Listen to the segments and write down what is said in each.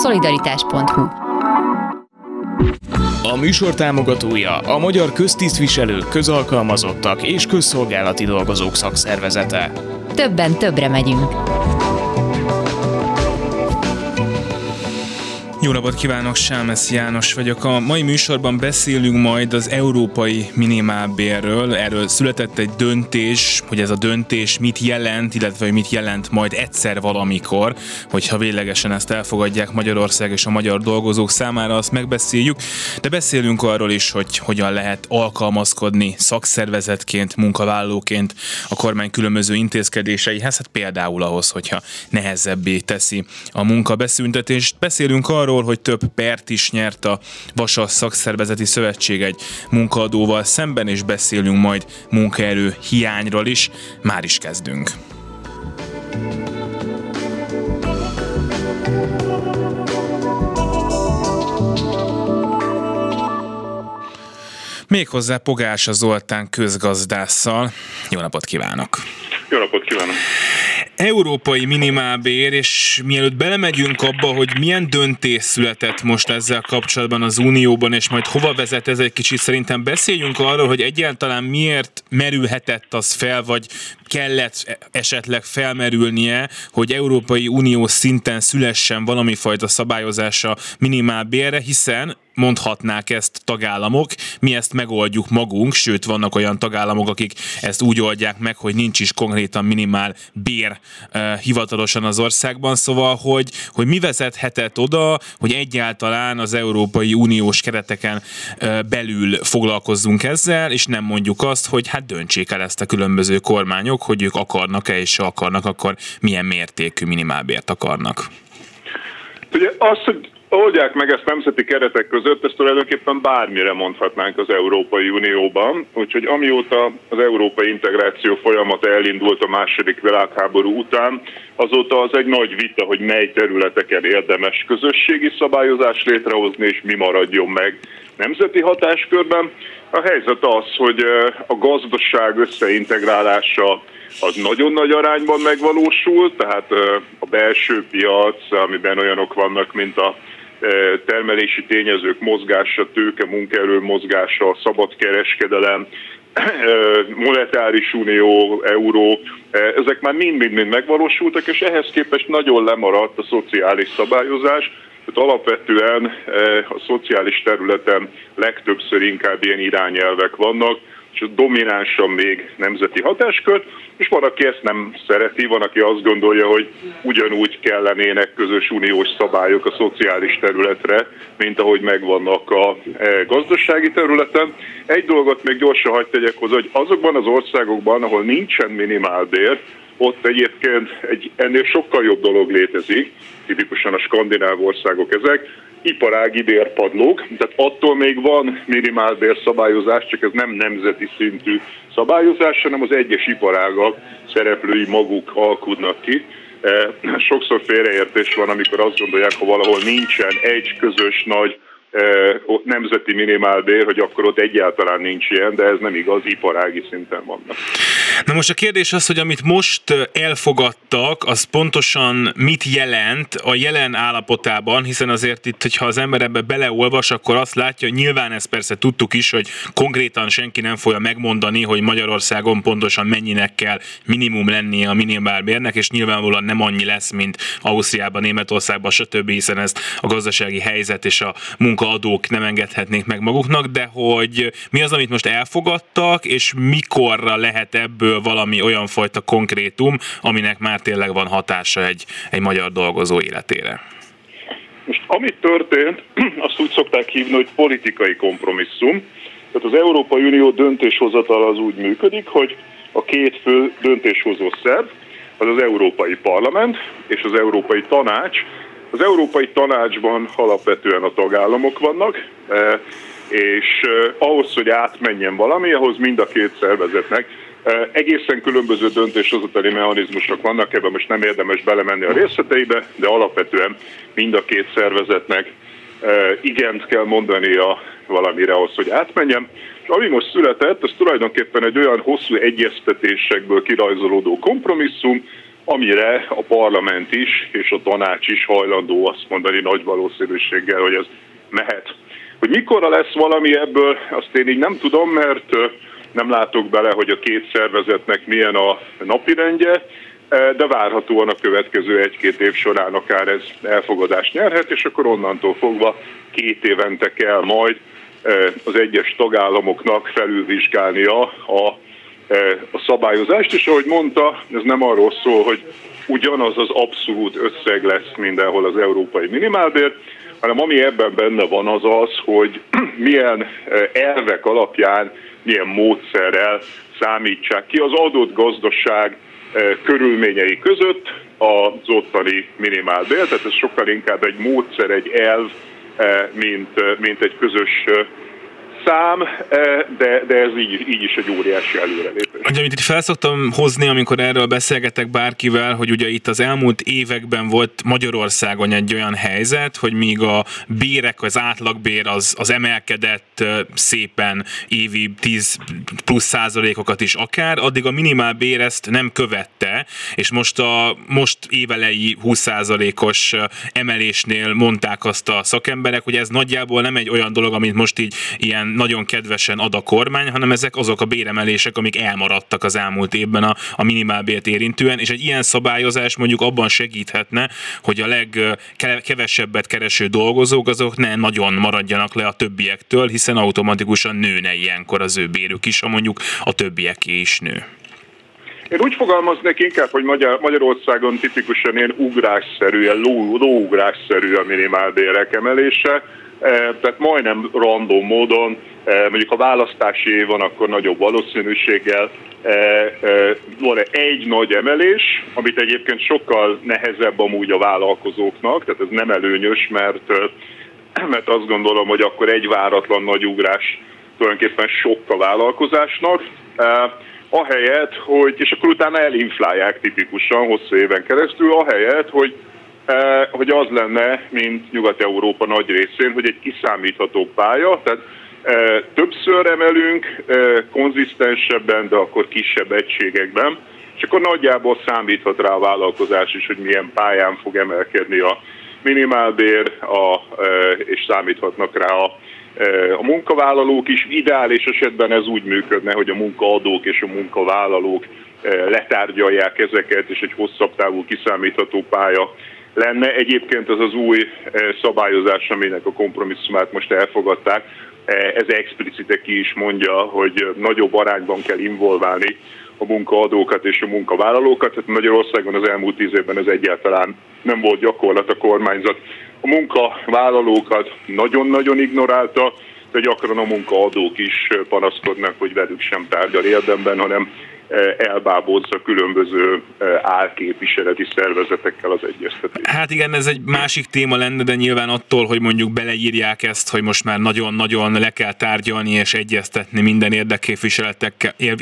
Szolidaritás.hu A műsor támogatója a Magyar Köztisztviselők, Közalkalmazottak és Közszolgálati Dolgozók Szakszervezete. Többen többre megyünk. Jó napot kívánok, Sámesz János vagyok. A mai műsorban beszélünk majd az európai minimálbérről. Erről született egy döntés, hogy ez a döntés mit jelent, illetve hogy mit jelent majd egyszer valamikor, hogyha véglegesen ezt elfogadják Magyarország és a magyar dolgozók számára, azt megbeszéljük. De beszélünk arról is, hogy hogyan lehet alkalmazkodni szakszervezetként, munkavállalóként a kormány különböző intézkedéseihez, hát például ahhoz, hogyha nehezebbé teszi a munkabeszüntetést. Beszélünk arról, arról, hogy több pert is nyert a Vasas Szakszervezeti Szövetség egy munkaadóval szemben, és beszélünk majd munkaerő hiányról is. Már is kezdünk. Méghozzá Pogása Zoltán közgazdásszal. Jó napot kívánok! Jó napot kívánok! Európai minimálbér, és mielőtt belemegyünk abba, hogy milyen döntés született most ezzel kapcsolatban az Unióban, és majd hova vezet ez egy kicsit, szerintem beszéljünk arról, hogy egyáltalán miért merülhetett az fel, vagy kellett esetleg felmerülnie, hogy Európai Unió szinten szülessen valami fajta szabályozása minimálbérre, hiszen mondhatnák ezt tagállamok, mi ezt megoldjuk magunk, sőt vannak olyan tagállamok, akik ezt úgy oldják meg, hogy nincs is konkrétan minimál bér uh, hivatalosan az országban, szóval, hogy, hogy mi vezethetett oda, hogy egyáltalán az Európai Uniós kereteken uh, belül foglalkozzunk ezzel, és nem mondjuk azt, hogy hát döntsék el ezt a különböző kormányok, hogy ők akarnak-e, és ha akarnak, akkor milyen mértékű minimálbért akarnak. Ugye azt, hogy oldják meg ezt nemzeti keretek között, ezt tulajdonképpen bármire mondhatnánk az Európai Unióban. Úgyhogy amióta az európai integráció folyamata elindult a második világháború után, azóta az egy nagy vita, hogy mely területeken érdemes közösségi szabályozást létrehozni, és mi maradjon meg nemzeti hatáskörben. A helyzet az, hogy a gazdaság összeintegrálása az nagyon nagy arányban megvalósult, tehát a belső piac, amiben olyanok vannak, mint a termelési tényezők mozgása, tőke, munkaerő mozgása, szabad kereskedelem, monetáris unió, euró, ezek már mind-mind megvalósultak, és ehhez képest nagyon lemaradt a szociális szabályozás, tehát alapvetően a szociális területen legtöbbször inkább ilyen irányelvek vannak, és dominánsan még nemzeti hatáskör, és van, aki ezt nem szereti, van, aki azt gondolja, hogy ugyanúgy kellenének közös uniós szabályok a szociális területre, mint ahogy megvannak a e, gazdasági területen. Egy dolgot még gyorsan hagyd tegyek hozzá, hogy azokban az országokban, ahol nincsen minimálbér, ott egyébként egy ennél sokkal jobb dolog létezik, tipikusan a skandináv országok ezek, iparági bérpadlók, tehát attól még van minimálbér szabályozás, csak ez nem nemzeti szintű szabályozás, hanem az egyes iparágak szereplői maguk alkudnak ki. E, sokszor félreértés van, amikor azt gondolják, ha valahol nincsen egy közös nagy ott nemzeti minimálbér, hogy akkor ott egyáltalán nincs ilyen, de ez nem igaz, iparági szinten vannak. Na most a kérdés az, hogy amit most elfogadtak, az pontosan mit jelent a jelen állapotában, hiszen azért itt, hogyha az ember ebbe beleolvas, akkor azt látja, hogy nyilván ezt persze tudtuk is, hogy konkrétan senki nem fogja megmondani, hogy Magyarországon pontosan mennyinek kell minimum lennie a minimálbérnek, és nyilvánvalóan nem annyi lesz, mint Ausztriában, Németországban, stb., hiszen ezt a gazdasági helyzet és a munka munkaadók nem engedhetnék meg maguknak, de hogy mi az, amit most elfogadtak, és mikorra lehet ebből valami olyan fajta konkrétum, aminek már tényleg van hatása egy, egy magyar dolgozó életére. Most amit történt, azt úgy szokták hívni, hogy politikai kompromisszum. Tehát az Európai Unió döntéshozatal az úgy működik, hogy a két fő döntéshozó szerv, az az Európai Parlament és az Európai Tanács, az Európai Tanácsban alapvetően a tagállamok vannak, e, és e, ahhoz, hogy átmenjen valami, ahhoz mind a két szervezetnek egészen különböző döntéshozatali mechanizmusok vannak, ebben most nem érdemes belemenni a részleteibe, de alapvetően mind a két szervezetnek igent kell mondani a valamire ahhoz, hogy átmenjen. És ami most született, az tulajdonképpen egy olyan hosszú egyeztetésekből kirajzolódó kompromisszum, amire a parlament is és a tanács is hajlandó azt mondani nagy valószínűséggel, hogy ez mehet. Hogy mikorra lesz valami ebből, azt én így nem tudom, mert nem látok bele, hogy a két szervezetnek milyen a napirendje, de várhatóan a következő egy-két év során akár ez elfogadást nyerhet, és akkor onnantól fogva két évente kell majd az egyes tagállamoknak felülvizsgálnia a, a szabályozást, és ahogy mondta, ez nem arról szól, hogy ugyanaz az abszolút összeg lesz mindenhol az európai minimálbér, hanem ami ebben benne van az az, hogy milyen elvek alapján, milyen módszerrel számítsák ki az adott gazdaság körülményei között az ottani minimálbér, tehát ez sokkal inkább egy módszer, egy elv, mint, mint egy közös szám, eh, de, de ez így, így is egy óriási előrelépés. Ugye, amit itt felszoktam hozni, amikor erről beszélgetek bárkivel, hogy ugye itt az elmúlt években volt Magyarországon egy olyan helyzet, hogy míg a bérek, az átlagbér az, az emelkedett szépen évi 10 plusz százalékokat is akár, addig a minimál bér ezt nem követte, és most a most évelei 20 százalékos emelésnél mondták azt a szakemberek, hogy ez nagyjából nem egy olyan dolog, amit most így ilyen nagyon kedvesen ad a kormány, hanem ezek azok a béremelések, amik elmaradtak az elmúlt évben a, a minimálbért érintően, és egy ilyen szabályozás mondjuk abban segíthetne, hogy a legkevesebbet kereső dolgozók azok ne nagyon maradjanak le a többiektől, hiszen automatikusan nőne ilyenkor az ő bérük is, ha mondjuk a többieké is nő. Én úgy fogalmaznék inkább, hogy Magyar, Magyarországon tipikusan ilyen ugrásszerű, ilyen ló, lóugrásszerű a minimálbérek emelése tehát majdnem random módon, eh, mondjuk ha választási év van, akkor nagyobb valószínűséggel eh, van egy nagy emelés, amit egyébként sokkal nehezebb amúgy a vállalkozóknak, tehát ez nem előnyös, mert, mert azt gondolom, hogy akkor egy váratlan nagy ugrás tulajdonképpen sok a vállalkozásnak, ahelyett, hogy, és akkor utána elinflálják tipikusan hosszú éven keresztül, ahelyett, hogy Eh, hogy az lenne, mint Nyugat-Európa nagy részén, hogy egy kiszámítható pálya, tehát eh, többször emelünk, eh, konzisztensebben, de akkor kisebb egységekben, és akkor nagyjából számíthat rá a vállalkozás is, hogy milyen pályán fog emelkedni a minimálbér, a, és számíthatnak rá a, a munkavállalók is. Ideális esetben ez úgy működne, hogy a munkaadók és a munkavállalók letárgyalják ezeket, és egy hosszabb távú kiszámítható pálya lenne. Egyébként az az új eh, szabályozás, aminek a kompromisszumát most elfogadták, eh, ez explicite ki is mondja, hogy nagyobb arányban kell involválni a munkaadókat és a munkavállalókat. Tehát Magyarországon az elmúlt tíz évben ez egyáltalán nem volt gyakorlat a kormányzat. A munkavállalókat nagyon-nagyon ignorálta, de gyakran a munkaadók is panaszkodnak, hogy velük sem tárgyal érdemben, hanem Eh, elbábozza különböző eh, álképviseleti szervezetekkel az egyeztetést. Hát igen, ez egy másik téma lenne, de nyilván attól, hogy mondjuk beleírják ezt, hogy most már nagyon-nagyon le kell tárgyalni és egyeztetni minden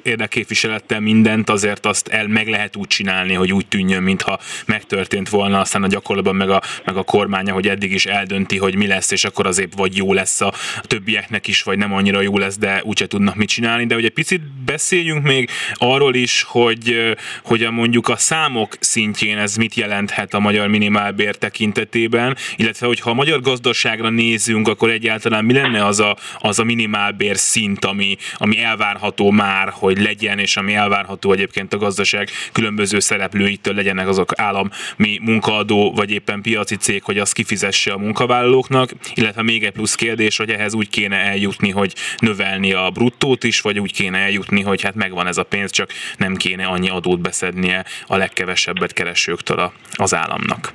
érdekképviselettel mindent, azért azt el meg lehet úgy csinálni, hogy úgy tűnjön, mintha megtörtént volna, aztán a gyakorlatban meg a, meg a kormánya, hogy eddig is eldönti, hogy mi lesz, és akkor azért vagy jó lesz a többieknek is, vagy nem annyira jó lesz, de úgyse tudnak mit csinálni. De hogy egy picit beszéljünk még arról, arról is, hogy, hogy a mondjuk a számok szintjén ez mit jelenthet a magyar minimálbér tekintetében, illetve hogyha a magyar gazdaságra nézünk, akkor egyáltalán mi lenne az a, az a minimálbér szint, ami, ami elvárható már, hogy legyen, és ami elvárható egyébként a gazdaság különböző szereplőitől legyenek azok állami munkaadó, vagy éppen piaci cég, hogy azt kifizesse a munkavállalóknak, illetve még egy plusz kérdés, hogy ehhez úgy kéne eljutni, hogy növelni a bruttót is, vagy úgy kéne eljutni, hogy hát megvan ez a pénz, csak nem kéne annyi adót beszednie a legkevesebbet keresőktől az államnak.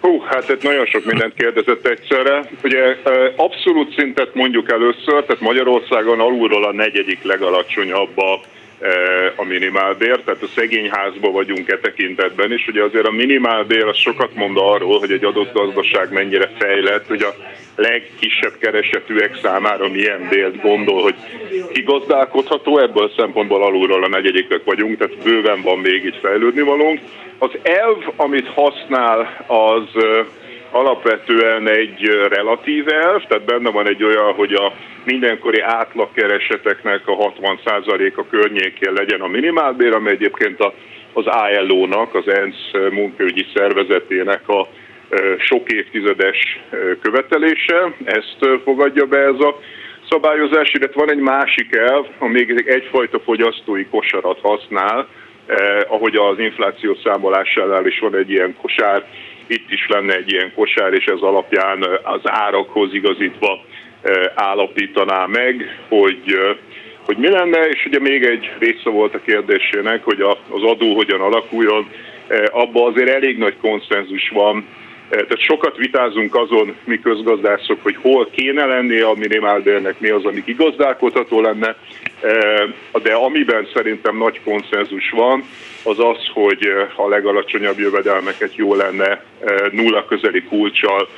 Hú, hát itt nagyon sok mindent kérdezett egyszerre. Ugye abszolút szintet mondjuk először, tehát Magyarországon alulról a negyedik legalacsonyabb a a minimálbér, tehát a szegényházban vagyunk e tekintetben is. Ugye azért a minimálbér az sokat mond arról, hogy egy adott gazdaság mennyire fejlett, hogy a legkisebb keresetűek számára milyen bélt gondol, hogy kigazdálkodható, ebből a szempontból alulról a negyedikek vagyunk, tehát bőven van még itt fejlődni valónk. Az elv, amit használ, az alapvetően egy relatív elv, tehát benne van egy olyan, hogy a mindenkori átlagkereseteknek a 60%-a környékén legyen a minimálbér, ami egyébként a az ILO-nak, az ENSZ munkaügyi szervezetének a sok évtizedes követelése. Ezt fogadja be ez a szabályozás, illetve van egy másik elv, ami még egyfajta fogyasztói kosarat használ, eh, ahogy az infláció számolásánál is van egy ilyen kosár, itt is lenne egy ilyen kosár, és ez alapján az árakhoz igazítva eh, állapítaná meg, hogy eh, hogy mi lenne, és ugye még egy része volt a kérdésének, hogy az adó hogyan alakuljon, eh, abban azért elég nagy konszenzus van. Tehát sokat vitázunk azon, mi közgazdászok, hogy hol kéne lennie a minimálbérnek, mi az, ami igazdálkodható lenne, de amiben szerintem nagy konszenzus van, az az, hogy a legalacsonyabb jövedelmeket jó lenne nulla közeli kulcsal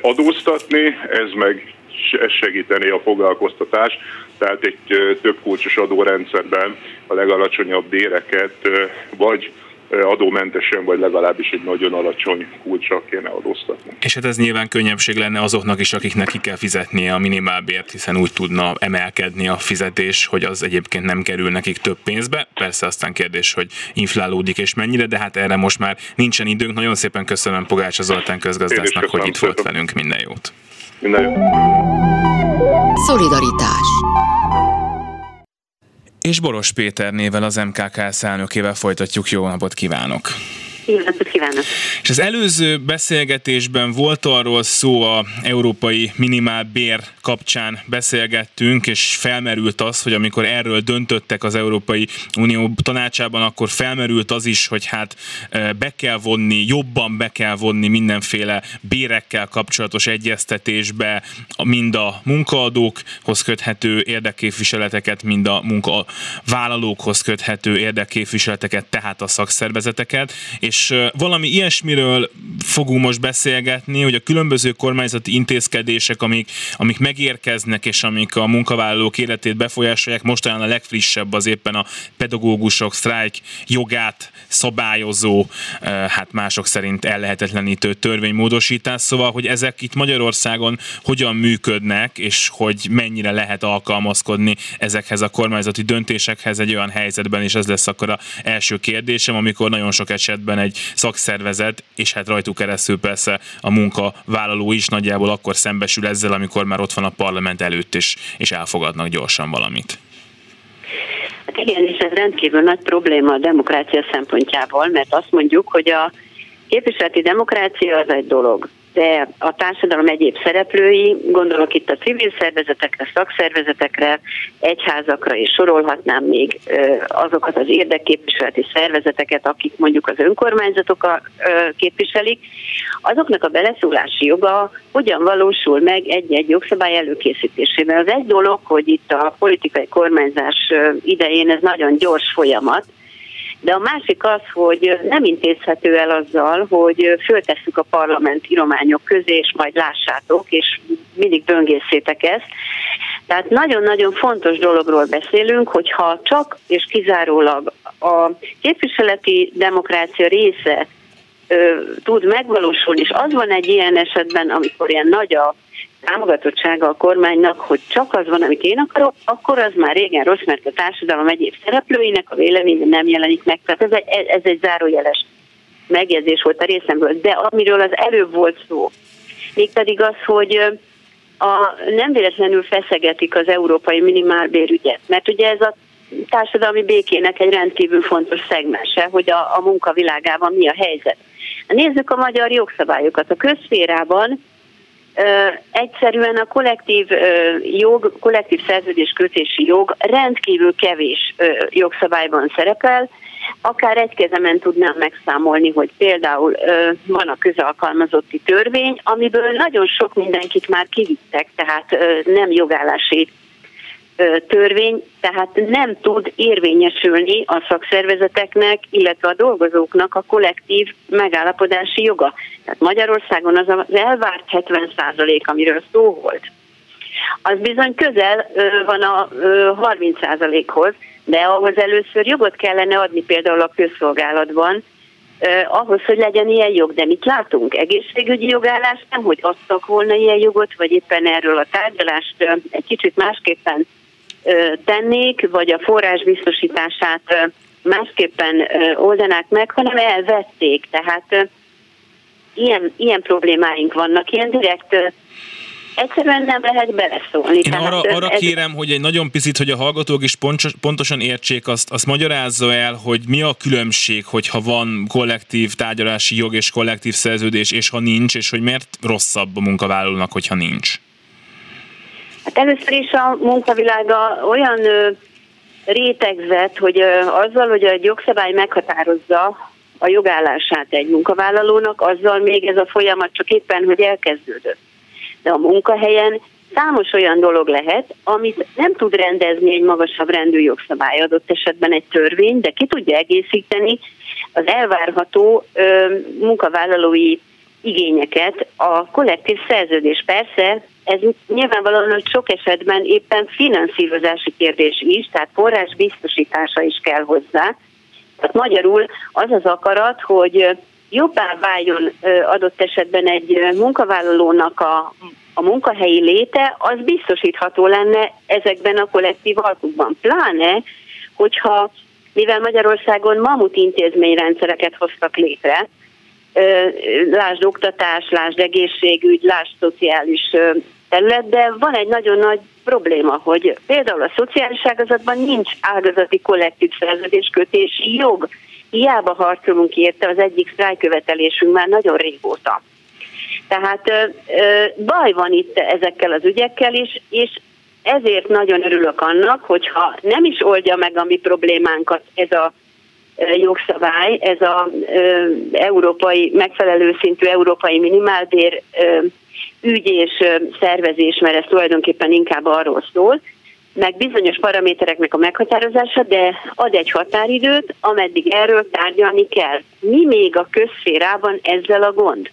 adóztatni, ez meg segíteni a foglalkoztatást, tehát egy több kulcsos adórendszerben a legalacsonyabb béreket vagy adómentesen, vagy legalábbis egy nagyon alacsony kulcsra kéne adóztatni. És hát ez nyilván könnyebbség lenne azoknak is, akiknek ki kell fizetnie a minimálbért, hiszen úgy tudna emelkedni a fizetés, hogy az egyébként nem kerül nekik több pénzbe. Persze aztán kérdés, hogy inflálódik és mennyire, de hát erre most már nincsen időnk. Nagyon szépen köszönöm Pogács Zoltán közgazdásznak, hogy itt volt velünk. Minden jót! Minden jót! Szolidaritás és Boros Péter nével az MKK elnökével folytatjuk. Jó napot kívánok! Jó napot kívánok! És az előző beszélgetésben volt arról szó a európai bér kapcsán beszélgettünk, és felmerült az, hogy amikor erről döntöttek az Európai Unió tanácsában, akkor felmerült az is, hogy hát be kell vonni, jobban be kell vonni mindenféle bérekkel kapcsolatos egyeztetésbe mind a munkaadókhoz köthető érdekképviseleteket, mind a munkavállalókhoz köthető érdekképviseleteket, tehát a szakszervezeteket, és és valami ilyesmiről fogunk most beszélgetni, hogy a különböző kormányzati intézkedések, amik, amik megérkeznek, és amik a munkavállalók életét befolyásolják, mostanában a legfrissebb az éppen a pedagógusok sztrájk jogát szabályozó, hát mások szerint ellehetetlenítő törvénymódosítás, szóval, hogy ezek itt Magyarországon hogyan működnek, és hogy mennyire lehet alkalmazkodni ezekhez a kormányzati döntésekhez egy olyan helyzetben, és ez lesz akkor a első kérdésem, amikor nagyon sok esetben egy egy szakszervezet, és hát rajtuk keresztül persze a munkavállaló is nagyjából akkor szembesül ezzel, amikor már ott van a parlament előtt, és, és elfogadnak gyorsan valamit. Hát igen, és ez rendkívül nagy probléma a demokrácia szempontjából, mert azt mondjuk, hogy a képviseleti demokrácia az egy dolog, de a társadalom egyéb szereplői, gondolok itt a civil szervezetekre, szakszervezetekre, egyházakra, és sorolhatnám még azokat az érdekképviseleti szervezeteket, akik mondjuk az önkormányzatok képviselik, azoknak a beleszólási joga hogyan valósul meg egy-egy jogszabály előkészítésében. Az egy dolog, hogy itt a politikai kormányzás idején ez nagyon gyors folyamat, de a másik az, hogy nem intézhető el azzal, hogy föltesszük a parlament írományok közé, és majd lássátok, és mindig böngészétek ezt. Tehát nagyon-nagyon fontos dologról beszélünk, hogyha csak és kizárólag a képviseleti demokrácia része ö, tud megvalósulni, és az van egy ilyen esetben, amikor ilyen nagy a támogatottsága a kormánynak, hogy csak az van, amit én akarok, akkor az már régen rossz, mert a társadalom egyéb szereplőinek a véleménye nem jelenik meg. Tehát ez egy, ez egy zárójeles megjegyzés volt a részemből. De amiről az előbb volt szó, mégpedig az, hogy a, nem véletlenül feszegetik az európai minimálbérügyet, mert ugye ez a társadalmi békének egy rendkívül fontos szegmense, hogy a, a munkavilágában mi a helyzet. Nézzük a magyar jogszabályokat. A közférában egyszerűen a kollektív jog, kollektív szerződés kötési jog rendkívül kevés jogszabályban szerepel, akár egy kezemen tudnám megszámolni, hogy például van a közalkalmazotti törvény, amiből nagyon sok mindenkit már kivittek, tehát nem jogállási törvény, tehát nem tud érvényesülni a szakszervezeteknek, illetve a dolgozóknak a kollektív megállapodási joga. Tehát Magyarországon az az elvárt 70 százalék, amiről szó volt, az bizony közel van a 30 százalékhoz, de ahhoz először jogot kellene adni például a közszolgálatban, ahhoz, hogy legyen ilyen jog. De mit látunk? Egészségügyi jogállás nem, hogy adtak volna ilyen jogot, vagy éppen erről a tárgyalást egy kicsit másképpen tennék, vagy a forrás biztosítását másképpen oldanák meg, hanem elvették. Tehát ilyen, ilyen problémáink vannak, ilyen direkt egyszerűen nem lehet beleszólni. Én Tehát arra, arra ez... kérem, hogy egy nagyon picit, hogy a hallgatók is pontos, pontosan értsék azt, azt magyarázza el, hogy mi a különbség, hogyha van kollektív tárgyalási jog és kollektív szerződés, és ha nincs, és hogy miért rosszabb a munkavállalónak, hogyha nincs. Hát először is a munkavilága olyan rétegzett, hogy azzal, hogy a jogszabály meghatározza a jogállását egy munkavállalónak, azzal még ez a folyamat csak éppen, hogy elkezdődött. De a munkahelyen számos olyan dolog lehet, amit nem tud rendezni egy magasabb rendű jogszabály, adott esetben egy törvény, de ki tudja egészíteni az elvárható ö, munkavállalói igényeket a kollektív szerződés. Persze ez nyilvánvalóan, hogy sok esetben éppen finanszírozási kérdés is, tehát forrás biztosítása is kell hozzá. Tehát magyarul az az akarat, hogy jobbá váljon adott esetben egy munkavállalónak a, a munkahelyi léte, az biztosítható lenne ezekben a kollektív alkukban. Pláne, hogyha mivel Magyarországon mamut intézményrendszereket hoztak létre, lásd oktatás, lásd egészségügy, lásd szociális terület, de van egy nagyon nagy probléma, hogy például a szociális ágazatban nincs ágazati kollektív szerződéskötési jog. Hiába harcolunk érte, az egyik sztrájkövetelésünk már nagyon régóta. Tehát ö, ö, baj van itt ezekkel az ügyekkel is, és ezért nagyon örülök annak, hogyha nem is oldja meg a mi problémánkat ez a jogszabály, ez az európai, megfelelő szintű európai minimálbér ügy és szervezés, mert ez tulajdonképpen inkább arról szól, meg bizonyos paramétereknek a meghatározása, de ad egy határidőt, ameddig erről tárgyalni kell. Mi még a közszférában ezzel a gond?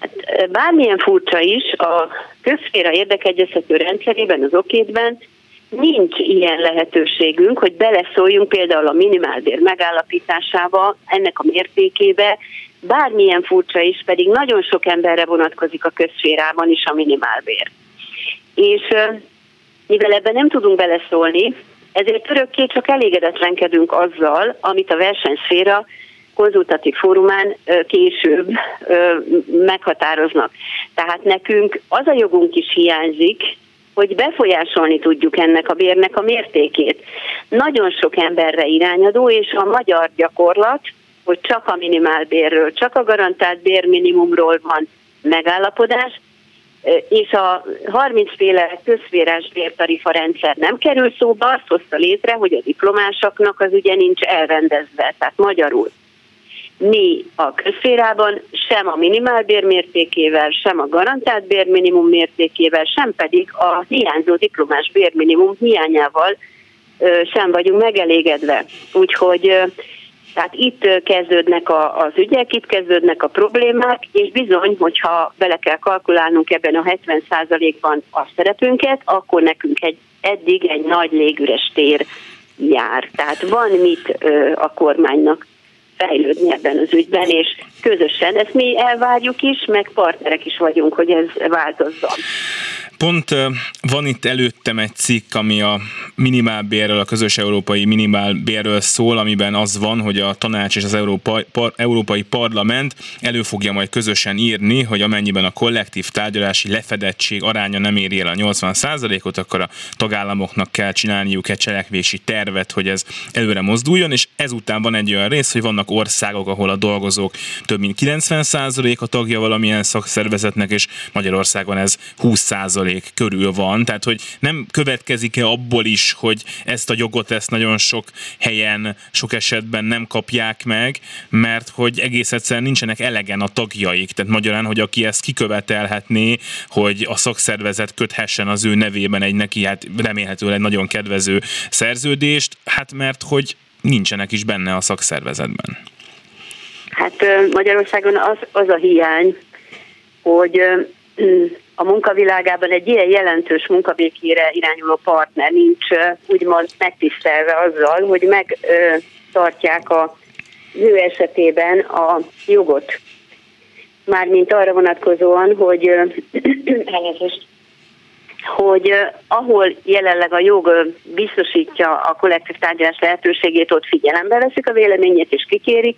Hát, bármilyen furcsa is, a közszféra érdekegyeztető rendszerében, az okétben nincs ilyen lehetőségünk, hogy beleszóljunk például a minimálbér megállapításába, ennek a mértékébe, bármilyen furcsa is, pedig nagyon sok emberre vonatkozik a közférában is a minimálbér. És mivel ebben nem tudunk beleszólni, ezért örökké csak elégedetlenkedünk azzal, amit a versenyszféra konzultatív fórumán később meghatároznak. Tehát nekünk az a jogunk is hiányzik, hogy befolyásolni tudjuk ennek a bérnek a mértékét. Nagyon sok emberre irányadó, és a magyar gyakorlat, hogy csak a minimálbérről, csak a garantált bérminimumról van megállapodás, és a 30 féle közférás bértarifa rendszer nem kerül szóba, azt hozta létre, hogy a diplomásoknak az ugye nincs elrendezve, tehát magyarul mi a közférában sem a minimálbér mértékével, sem a garantált bérminimum mértékével, sem pedig a hiányzó diplomás bérminimum hiányával sem vagyunk megelégedve. Úgyhogy tehát itt kezdődnek a, az ügyek, itt kezdődnek a problémák, és bizony, hogyha bele kell kalkulálnunk ebben a 70%-ban a szerepünket, akkor nekünk egy, eddig egy nagy légüres tér jár. Tehát van mit a kormánynak fejlődni ebben az ügyben, és közösen ezt mi elvárjuk is, meg partnerek is vagyunk, hogy ez változzon. Pont van itt előttem egy cikk, ami a minimálbérről, a közös európai minimálbérről szól, amiben az van, hogy a tanács és az Európai, par, európai Parlament elő fogja majd közösen írni, hogy amennyiben a kollektív tárgyalási lefedettség aránya nem éri el a 80%-ot, akkor a tagállamoknak kell csinálniuk egy cselekvési tervet, hogy ez előre mozduljon, és ezután van egy olyan rész, hogy vannak országok, ahol a dolgozók több mint 90% a tagja valamilyen szakszervezetnek, és Magyarországon ez 20% körül van, tehát hogy nem következik-e abból is, hogy ezt a jogot ezt nagyon sok helyen, sok esetben nem kapják meg, mert hogy egész egyszerűen nincsenek elegen a tagjaik, tehát magyarán, hogy aki ezt kikövetelhetné, hogy a szakszervezet köthessen az ő nevében egy neki, hát remélhetőleg nagyon kedvező szerződést, hát mert hogy nincsenek is benne a szakszervezetben. Hát Magyarországon az, az a hiány, hogy a munkavilágában egy ilyen jelentős munkabékére irányuló partner nincs úgymond megtisztelve azzal, hogy megtartják a nő esetében a jogot. Mármint arra vonatkozóan, hogy elnézést, hogy ahol jelenleg a jog biztosítja a kollektív tárgyalás lehetőségét, ott figyelembe veszik a véleményét és kikérik,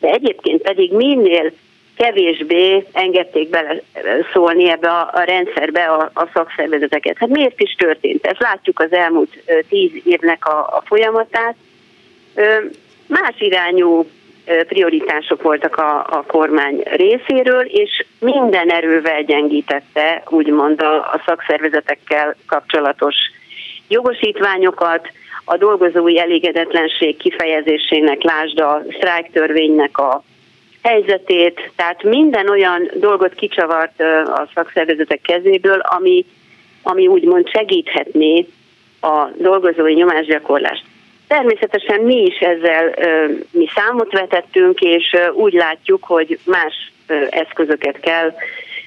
de egyébként pedig minél kevésbé engedték bele szólni ebbe a, a rendszerbe a, a szakszervezeteket. Hát miért is történt ez? Látjuk az elmúlt tíz évnek a, a folyamatát. Más irányú prioritások voltak a, a kormány részéről, és minden erővel gyengítette úgymond a, a szakszervezetekkel kapcsolatos jogosítványokat, a dolgozói elégedetlenség kifejezésének, lásd a sztrájktörvénynek a helyzetét, tehát minden olyan dolgot kicsavart a szakszervezetek kezéből, ami, ami úgymond segíthetné a dolgozói nyomásgyakorlást. Természetesen mi is ezzel mi számot vetettünk, és úgy látjuk, hogy más eszközöket kell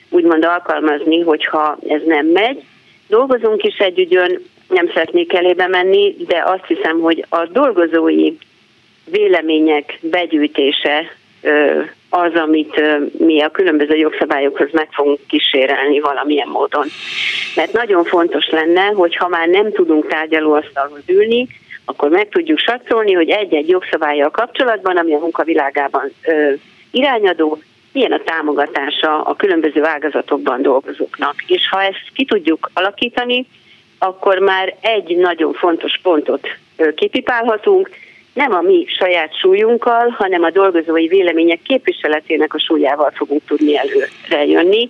úgymond alkalmazni, hogyha ez nem megy. Dolgozunk is egy nem szeretnék elébe menni, de azt hiszem, hogy a dolgozói vélemények begyűjtése az, amit mi a különböző jogszabályokhoz meg fogunk kísérelni valamilyen módon. Mert nagyon fontos lenne, hogy ha már nem tudunk tárgyalóasztalhoz ülni, akkor meg tudjuk satszolni, hogy egy-egy jogszabályjal kapcsolatban, ami a munkavilágában ö, irányadó, milyen a támogatása a különböző ágazatokban dolgozóknak. És ha ezt ki tudjuk alakítani, akkor már egy nagyon fontos pontot kipipálhatunk, nem a mi saját súlyunkkal, hanem a dolgozói vélemények képviseletének a súlyával fogunk tudni előre jönni.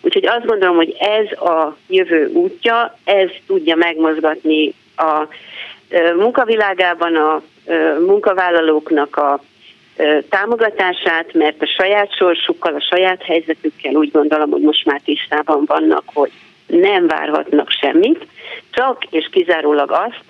Úgyhogy azt gondolom, hogy ez a jövő útja, ez tudja megmozgatni a munkavilágában a munkavállalóknak a támogatását, mert a saját sorsukkal, a saját helyzetükkel úgy gondolom, hogy most már tisztában vannak, hogy nem várhatnak semmit, csak és kizárólag azt,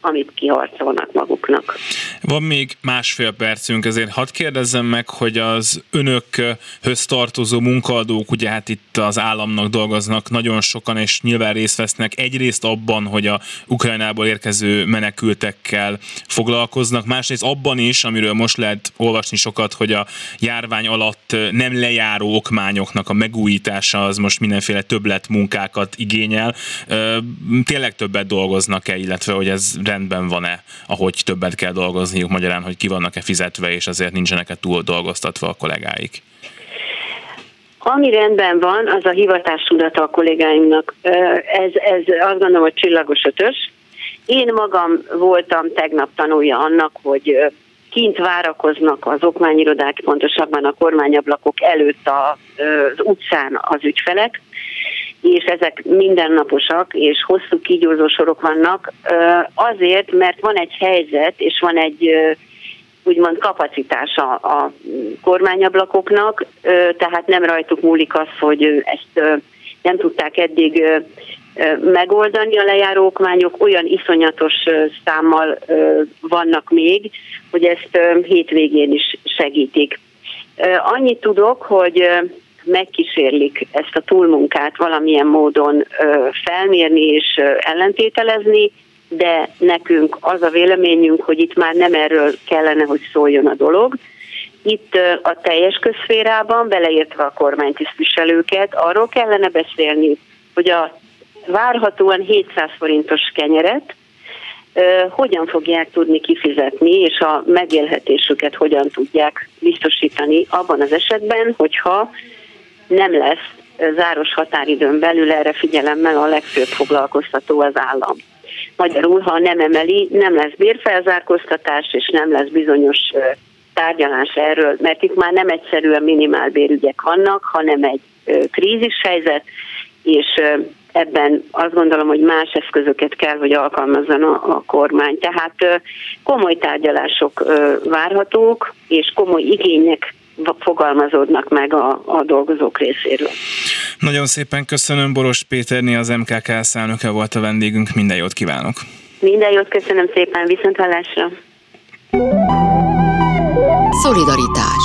amit kiharcolnak maguknak. Van még másfél percünk, ezért hadd kérdezzem meg, hogy az önökhöz tartozó munkaadók, ugye hát itt az államnak dolgoznak nagyon sokan, és nyilván részt vesznek egyrészt abban, hogy a Ukrajnából érkező menekültekkel foglalkoznak, másrészt abban is, amiről most lehet olvasni sokat, hogy a járvány alatt nem lejáró okmányoknak a megújítása az most mindenféle többlet munkákat igényel. Tényleg többet dolgoznak-e, illetve hogy ez rendben van-e, ahogy többet kell dolgozniuk, magyarán, hogy ki vannak-e fizetve, és azért nincsenek-e túl dolgoztatva a kollégáik? Ami rendben van, az a hivatástudata a kollégáimnak. Ez, ez azt gondolom, hogy csillagos ötös. Én magam voltam tegnap tanulja annak, hogy kint várakoznak az okmányirodák, pontosabban a kormányablakok előtt az utcán az ügyfelek, és ezek mindennaposak, és hosszú kígyózó sorok vannak, azért, mert van egy helyzet, és van egy úgymond kapacitása a kormányablakoknak, tehát nem rajtuk múlik az, hogy ezt nem tudták eddig megoldani a lejáró okmányok, olyan iszonyatos számmal vannak még, hogy ezt hétvégén is segítik. Annyit tudok, hogy megkísérlik ezt a túlmunkát valamilyen módon felmérni és ellentételezni, de nekünk az a véleményünk, hogy itt már nem erről kellene, hogy szóljon a dolog. Itt a teljes közférában, beleértve a kormánytisztviselőket, arról kellene beszélni, hogy a várhatóan 700 forintos kenyeret hogyan fogják tudni kifizetni, és a megélhetésüket hogyan tudják biztosítani abban az esetben, hogyha nem lesz záros határidőn belül erre figyelemmel a legfőbb foglalkoztató az állam. Magyarul, ha nem emeli, nem lesz bérfelzárkóztatás, és nem lesz bizonyos tárgyalás erről, mert itt már nem egyszerűen minimálbérügyek vannak, hanem egy krízis helyzet, és ebben azt gondolom, hogy más eszközöket kell, hogy alkalmazzon a, a kormány. Tehát komoly tárgyalások várhatók, és komoly igények fogalmazódnak meg a, a dolgozók részéről. Nagyon szépen köszönöm, Boros Péterné, az MKK elnöke volt a vendégünk, minden jót kívánok! Minden jót köszönöm szépen, viszont hallásra! Szolidaritás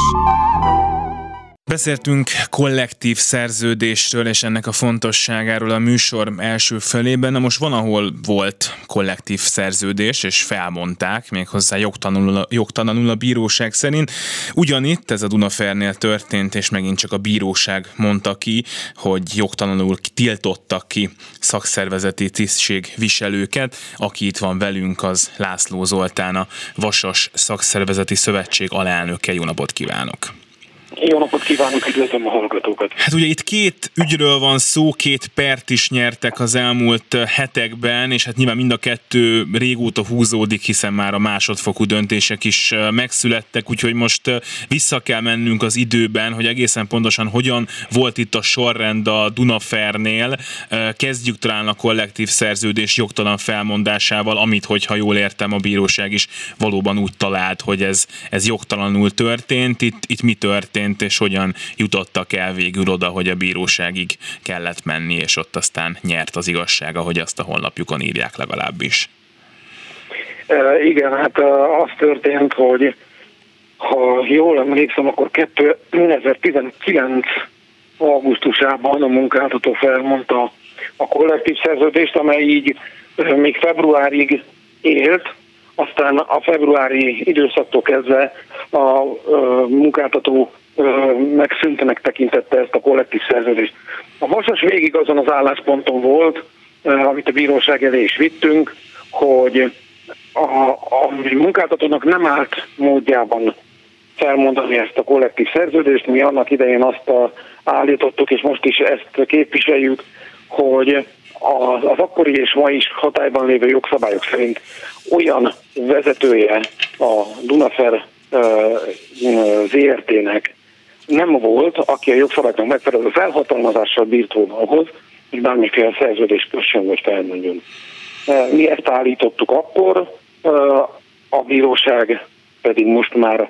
Beszéltünk kollektív szerződésről és ennek a fontosságáról a műsor első felében. Na most van, ahol volt kollektív szerződés, és felmondták, méghozzá jogtalanul, jogtalanul a bíróság szerint. Ugyanitt ez a Dunafernél történt, és megint csak a bíróság mondta ki, hogy jogtalanul tiltottak ki szakszervezeti tisztségviselőket. Aki itt van velünk, az László Zoltán, a Vasas Szakszervezeti Szövetség alelnöke. Jó napot kívánok! Jó napot kívánok, üdvözlöm a hallgatókat. Hát ugye itt két ügyről van szó, két pert is nyertek az elmúlt hetekben, és hát nyilván mind a kettő régóta húzódik, hiszen már a másodfokú döntések is megszülettek, úgyhogy most vissza kell mennünk az időben, hogy egészen pontosan hogyan volt itt a sorrend a Dunafernél. Kezdjük talán a kollektív szerződés jogtalan felmondásával, amit, hogyha jól értem, a bíróság is valóban úgy talált, hogy ez, ez jogtalanul történt. Itt, itt mi történt? Történt, és hogyan jutottak el végül oda, hogy a bíróságig kellett menni, és ott aztán nyert az igazság, ahogy azt a honlapjukon írják legalábbis. Igen, hát az történt, hogy ha jól emlékszem, akkor 2019 augusztusában a munkáltató felmondta a kollektív szerződést, amely így még februárig élt, aztán a februári időszaktól kezdve a munkáltató megszüntenek tekintette ezt a kollektív szerződést. A Vasas végig azon az állásponton volt, amit a bíróság elé is vittünk, hogy a, a munkáltatónak nem állt módjában felmondani ezt a kollektív szerződést. Mi annak idején azt a, állítottuk, és most is ezt képviseljük, hogy az, az akkori és ma is hatályban lévő jogszabályok szerint olyan vezetője a Dunafer ZRT-nek, nem volt, aki a jogszabályoknak megfelelő felhatalmazással volna ahhoz, hogy bármiféle szerződés kössön vagy felmondjon. E, mi ezt állítottuk akkor, e, a bíróság pedig most már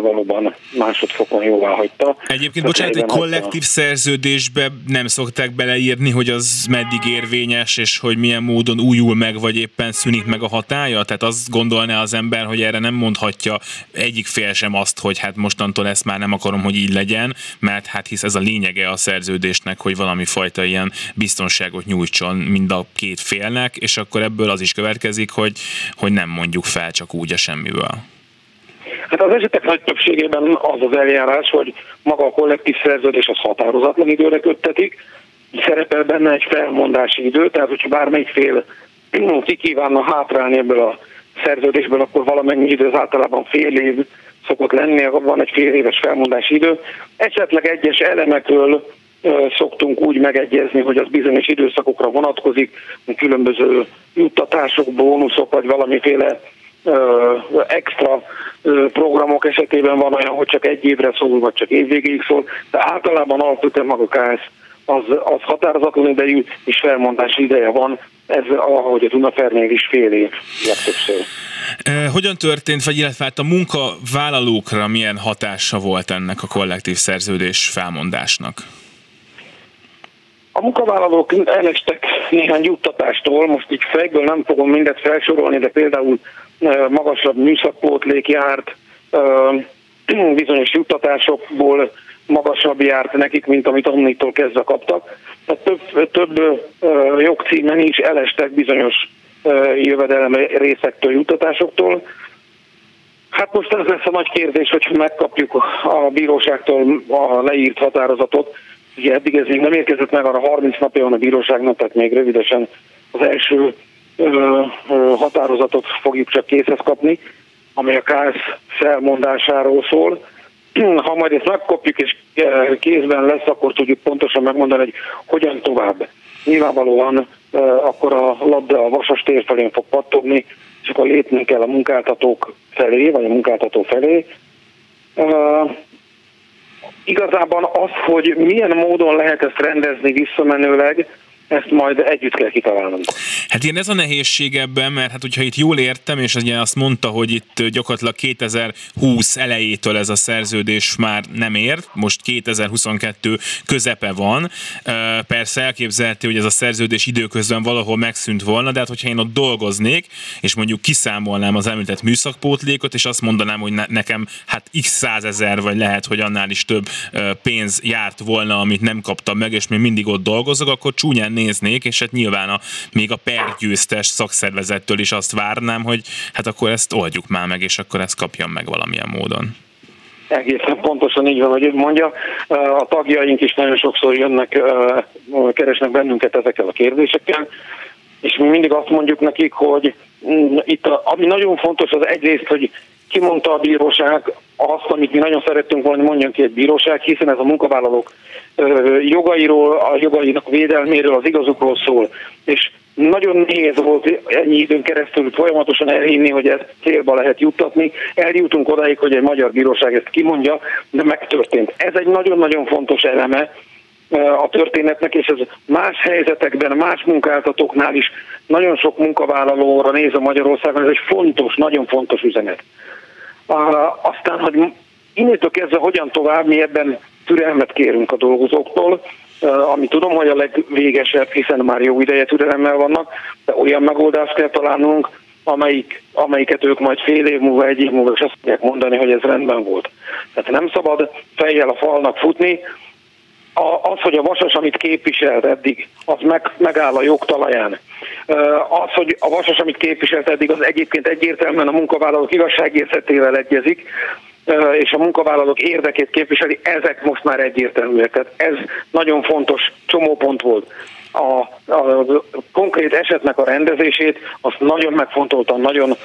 valóban másodfokon jóvá hagyta. Egyébként, bocsánat, egy kollektív a... szerződésbe nem szokták beleírni, hogy az meddig érvényes, és hogy milyen módon újul meg, vagy éppen szűnik meg a hatája? Tehát azt gondolná az ember, hogy erre nem mondhatja egyik fél sem azt, hogy hát mostantól ezt már nem akarom, hogy így legyen, mert hát hisz ez a lényege a szerződésnek, hogy valami fajta ilyen biztonságot nyújtson mind a két félnek, és akkor ebből az is következik, hogy, hogy nem mondjuk fel csak úgy a semmiből. Hát az esetek nagy többségében az az eljárás, hogy maga a kollektív szerződés az határozatlan időre köttetik, szerepel benne egy felmondási idő, tehát hogyha bármelyik fél ki kívánna hátrálni ebből a szerződésből, akkor valamennyi idő az általában fél év szokott lenni, van egy fél éves felmondási idő. Esetleg egyes elemekről szoktunk úgy megegyezni, hogy az bizonyos időszakokra vonatkozik, különböző juttatások, bónuszok, vagy valamiféle extra programok esetében van olyan, hogy csak egy évre szól, vagy csak évvégéig szól, de általában alapvetően maga KS az, az határozatlan idejű, és felmondási ideje van, ez ahogy a Dunafernél is fél év legtöbbször. Hogyan történt, vagy illetve hát a munkavállalókra milyen hatása volt ennek a kollektív szerződés felmondásnak? A munkavállalók elestek néhány juttatástól, most így fejből nem fogom mindet felsorolni, de például magasabb műszakpótlék járt, bizonyos juttatásokból magasabb járt nekik, mint amit Omnitól kezdve kaptak. Tehát több, több jogcímen is elestek bizonyos jövedelem részektől, juttatásoktól. Hát most ez lesz a nagy kérdés, hogy megkapjuk a bíróságtól a leírt határozatot. Ugye eddig ez még nem érkezett meg, arra 30 napja van a bíróságnak, tehát még rövidesen az első határozatot fogjuk csak készhez kapni, amely a KSZ felmondásáról szól. Ha majd ezt megkapjuk és kézben lesz, akkor tudjuk pontosan megmondani, hogy hogyan tovább. Nyilvánvalóan akkor a labda a vasas tér felén fog pattogni, és akkor lépnünk kell a munkáltatók felé, vagy a munkáltató felé. Uh, igazában az, hogy milyen módon lehet ezt rendezni visszamenőleg, ezt majd együtt kell kitalálnunk. Hát ilyen ez a nehézség ebben, mert hát hogyha itt jól értem, és ugye azt mondta, hogy itt gyakorlatilag 2020 elejétől ez a szerződés már nem ér, most 2022 közepe van. Persze elképzelhető, hogy ez a szerződés időközben valahol megszűnt volna, de hát hogyha én ott dolgoznék, és mondjuk kiszámolnám az említett műszakpótlékot, és azt mondanám, hogy nekem hát x százezer, vagy lehet, hogy annál is több pénz járt volna, amit nem kaptam meg, és még mindig ott dolgozok, akkor csúnyán néznék, és hát nyilván a, még a pergyőztes szakszervezettől is azt várnám, hogy hát akkor ezt oldjuk már meg, és akkor ezt kapjam meg valamilyen módon. Egészen pontosan így van, hogy mondja. A tagjaink is nagyon sokszor jönnek, keresnek bennünket ezekkel a kérdésekkel, és mi mindig azt mondjuk nekik, hogy mm, itt a, ami nagyon fontos az egyrészt, hogy kimondta a bíróság azt, amit mi nagyon szerettünk volna, mondjon ki egy bíróság, hiszen ez a munkavállalók jogairól, a jogainak védelméről, az igazukról szól. És nagyon nehéz volt ennyi időn keresztül folyamatosan elhinni, hogy ezt célba lehet juttatni. Eljutunk odáig, hogy egy magyar bíróság ezt kimondja, de megtörtént. Ez egy nagyon-nagyon fontos eleme a történetnek, és ez más helyzetekben, más munkáltatóknál is nagyon sok munkavállalóra néz a Magyarországon, ez egy fontos, nagyon fontos üzenet. Aztán, hogy innétől kezdve hogyan tovább, mi ebben türelmet kérünk a dolgozóktól, ami tudom, hogy a legvégesebb, hiszen már jó ideje türelemmel vannak, de olyan megoldást kell találnunk, amelyik, amelyiket ők majd fél év múlva, egy év múlva is azt fogják mondani, hogy ez rendben volt. Tehát nem szabad fejjel a falnak futni, a, az, hogy a vasas, amit képviselt eddig, az meg, megáll a jogtalaján. Az, hogy a vasas, amit képviselt eddig, az egyébként egyértelműen a munkavállalók igazságérzetével egyezik, és a munkavállalók érdekét képviseli, ezek most már egyértelműek. Tehát ez nagyon fontos csomópont volt. A, a, konkrét esetnek a rendezését azt nagyon megfontoltan, nagyon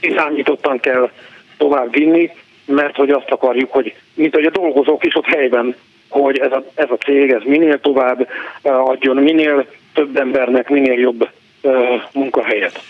kiszámítottan kell tovább vinni, mert hogy azt akarjuk, hogy mint hogy a dolgozók is ott helyben, hogy ez a, ez a cég ez minél tovább adjon, minél több embernek minél jobb munkahelyet.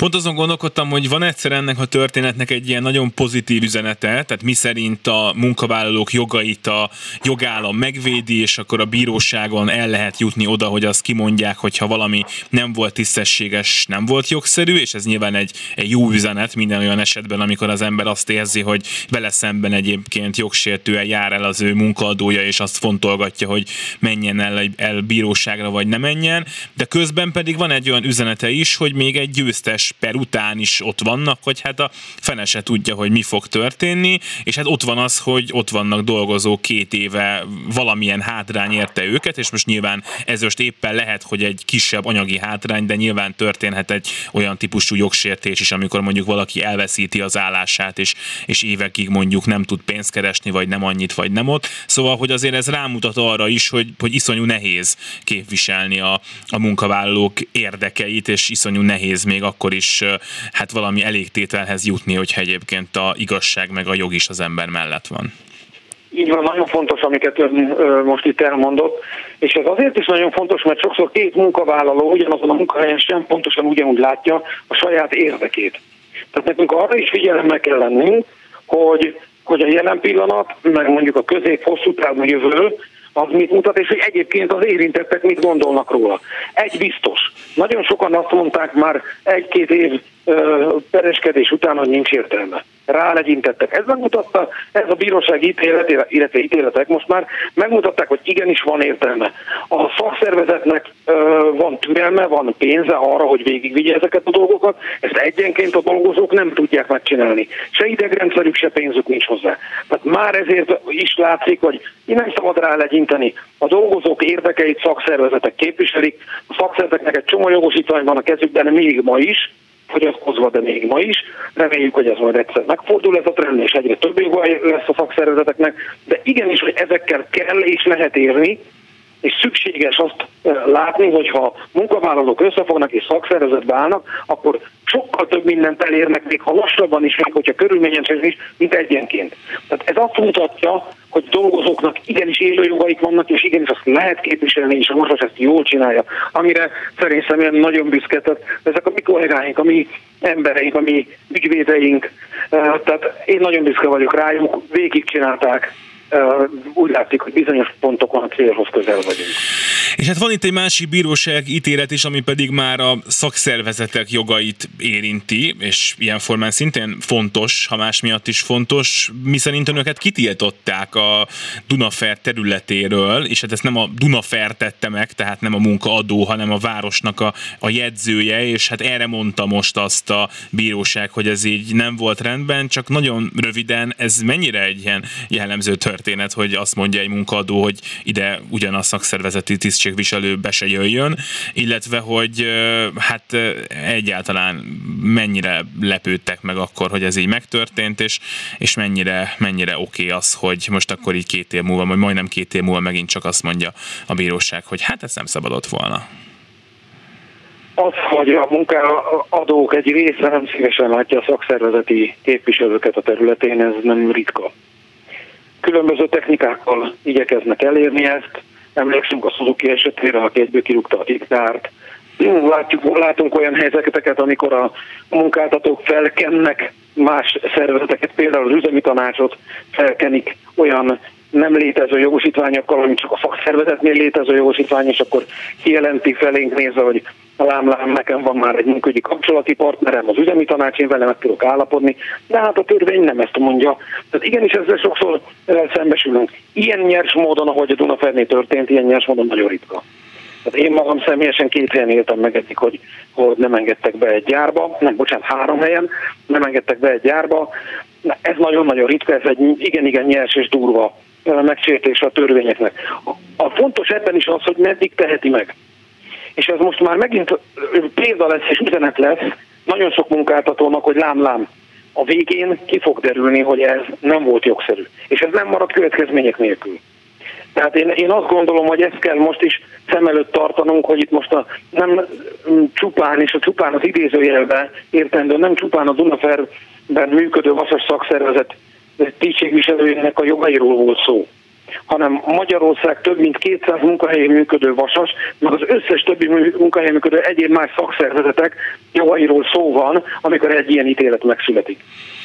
Pont azon gondolkodtam, hogy van egyszer ennek a történetnek egy ilyen nagyon pozitív üzenete, tehát mi szerint a munkavállalók jogait a jogállam megvédi, és akkor a bíróságon el lehet jutni oda, hogy azt kimondják, hogyha valami nem volt tisztességes, nem volt jogszerű, és ez nyilván egy, egy jó üzenet minden olyan esetben, amikor az ember azt érzi, hogy vele szemben egyébként jogsértően jár el az ő munkaadója, és azt fontolgatja, hogy menjen el, el bíróságra, vagy ne menjen, de közben pedig van egy olyan üzenete is, hogy még egy győztes per után is ott vannak, hogy hát a fene se tudja, hogy mi fog történni, és hát ott van az, hogy ott vannak dolgozók két éve valamilyen hátrány érte őket, és most nyilván ez most éppen lehet, hogy egy kisebb anyagi hátrány, de nyilván történhet egy olyan típusú jogsértés is, amikor mondjuk valaki elveszíti az állását, és, és évekig mondjuk nem tud pénzt keresni, vagy nem annyit, vagy nem ott. Szóval, hogy azért ez rámutat arra is, hogy, hogy iszonyú nehéz képviselni a, a munkavállalók érdekeit, és iszonyú nehéz még akkor is is hát valami elégtételhez jutni, hogyha egyébként a igazság meg a jog is az ember mellett van. Így van, nagyon fontos, amiket ön most itt elmondott, és ez azért is nagyon fontos, mert sokszor két munkavállaló ugyanazon a munkahelyen sem pontosan ugyanúgy látja a saját érdekét. Tehát nekünk arra is figyelemmel kell lennünk, hogy, hogy a jelen pillanat, meg mondjuk a közép-hosszú távú jövő, az mit mutat, és hogy egyébként az érintettek mit gondolnak róla. Egy biztos. Nagyon sokan azt mondták már egy-két év pereskedés után, hogy nincs értelme. Rálegyintettek. Ez megmutatta, ez a bíróság ítélet, illetve ítéletek most már megmutatták, hogy igenis van értelme. A szakszervezetnek van türelme, van pénze arra, hogy végigvigye ezeket a dolgokat, ezt egyenként a dolgozók nem tudják megcsinálni. Se idegrendszerük, se pénzük nincs hozzá. Tehát már ezért is látszik, hogy nem szabad rá legyinteni. A dolgozók érdekeit szakszervezetek képviselik, a szakszervezeteknek egy csomó jogosítvány van a kezükben még ma is, fogyatkozva, de még ma is. Reméljük, hogy ez majd egyszer megfordul ez a trend, és egyre több joga lesz a szakszervezeteknek, de igenis, hogy ezekkel kell és lehet érni, és szükséges azt látni, hogy ha munkavállalók összefognak és szakszervezetbe állnak, akkor sokkal több mindent elérnek, még ha lassabban is, még hogyha körülményesen is, mint egyenként. Tehát ez azt mutatja, hogy dolgozóknak igenis élő jogaik vannak, és igenis azt lehet képviselni, és a most ezt jól csinálja. Amire szerintem nagyon büszke, tehát ezek a mi kollégáink, a mi embereink, a mi ügyvédeink, tehát én nagyon büszke vagyok rájuk, végig csinálták úgy látszik, hogy bizonyos pontokon a célhoz közel vagyunk. És hát van itt egy másik bíróság ítélet is, ami pedig már a szakszervezetek jogait érinti, és ilyen formán szintén fontos, ha más miatt is fontos, miszerint önöket kitiltották a Dunafer területéről, és hát ezt nem a Dunafer tette meg, tehát nem a munkaadó, hanem a városnak a, a jegyzője, és hát erre mondta most azt a bíróság, hogy ez így nem volt rendben, csak nagyon röviden, ez mennyire egy ilyen jellemző történet, hogy azt mondja egy munkaadó, hogy ide ugyanaz szakszervezeti tisztségviselő be se jöjjön, illetve hogy hát egyáltalán mennyire lepődtek meg akkor, hogy ez így megtörtént, és, és mennyire, mennyire oké okay az, hogy most akkor így két év múlva, vagy majdnem két év múlva megint csak azt mondja a bíróság, hogy hát ez nem szabadott volna. Az, hogy a munkaadók egy része nem szívesen látja a szakszervezeti képviselőket a területén, ez nem ritka. Különböző technikákkal igyekeznek elérni ezt. Emlékszünk a Suzuki esetére, aki egyből kirúgta a diktárt. Látjuk, látunk olyan helyzeteket, amikor a munkáltatók felkennek más szervezeteket, például az üzemi tanácsot felkenik olyan nem létező jogosítványokkal, ami csak a szakszervezetnél létező jogosítvány, és akkor kijelenti felénk nézve, hogy lám, lám, nekem van már egy munkaügyi kapcsolati partnerem, az üzemi tanács, én vele meg tudok állapodni, de hát a törvény nem ezt mondja. Tehát igenis ezzel sokszor szembesülünk. Ilyen nyers módon, ahogy a Dunaferné történt, ilyen nyers módon nagyon ritka. Tehát én magam személyesen két helyen éltem meg eddig, hogy, hogy nem engedtek be egy gyárba, nem, bocsánat, három helyen nem engedtek be egy gyárba. Ez nagyon-nagyon ritka, ez egy igen-igen nyers és durva megsértése a törvényeknek. A fontos ebben is az, hogy meddig teheti meg. És ez most már megint példa lesz és üzenet lesz nagyon sok munkáltatónak, hogy lám-lám, a végén ki fog derülni, hogy ez nem volt jogszerű. És ez nem marad következmények nélkül. Tehát én, én azt gondolom, hogy ezt kell most is szem előtt tartanunk, hogy itt most a, nem csupán, és a csupán az idézőjelben értendő, nem csupán a Dunaferben működő vasas szakszervezet tisztségviselőjének a jogairól volt szó hanem Magyarország több mint 200 munkahelyen működő vasas, meg az összes többi munkahelyen működő egyéb más szakszervezetek jogairól szó van, amikor egy ilyen ítélet megszületik.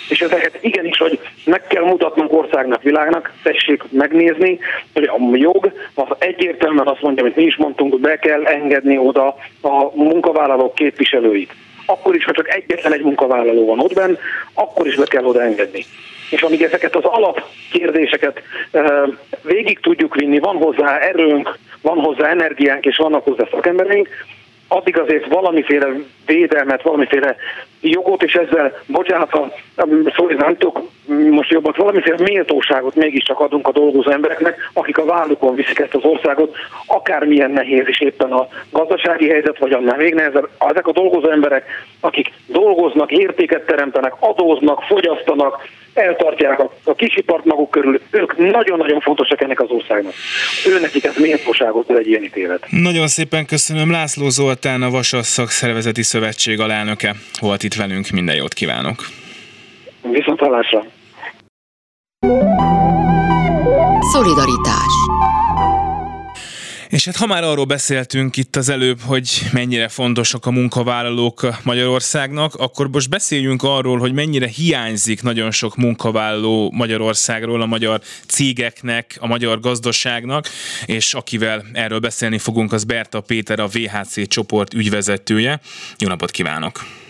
És ezeket igenis, hogy meg kell mutatnunk országnak, világnak, tessék megnézni, hogy a jog az egyértelműen azt mondja, amit mi is mondtunk, be kell engedni oda a munkavállalók képviselőit. Akkor is, ha csak egyetlen egy munkavállaló van ott benn, akkor is be kell oda engedni és amíg ezeket az alapkérdéseket végig tudjuk vinni, van hozzá erőnk, van hozzá energiánk, és vannak hozzá szakembereink, addig azért valamiféle védelmet, valamiféle jogot, és ezzel, bocsánat, nem tudok most jobbat, valamiféle méltóságot mégiscsak adunk a dolgozó embereknek, akik a vállukon viszik ezt az országot, akármilyen nehéz is éppen a gazdasági helyzet, vagy annál még nehezebb. Ezek a dolgozó emberek, akik dolgoznak, értéket teremtenek, adóznak, fogyasztanak, eltartják a, a kisipart maguk körül, ők nagyon-nagyon fontosak ennek az országnak. Ő nekik ez méltóságot egy ilyen ítélet. Nagyon szépen köszönöm. László Zoltán, a Vasas Szakszervezeti Szövetség alelnöke volt itt velünk. Minden jót kívánok! Viszont hallásra! Szolidaritás és hát ha már arról beszéltünk itt az előbb, hogy mennyire fontosak a munkavállalók Magyarországnak, akkor most beszéljünk arról, hogy mennyire hiányzik nagyon sok munkavállaló Magyarországról, a magyar cégeknek, a magyar gazdaságnak, és akivel erről beszélni fogunk, az Berta Péter, a VHC csoport ügyvezetője. Jó napot kívánok!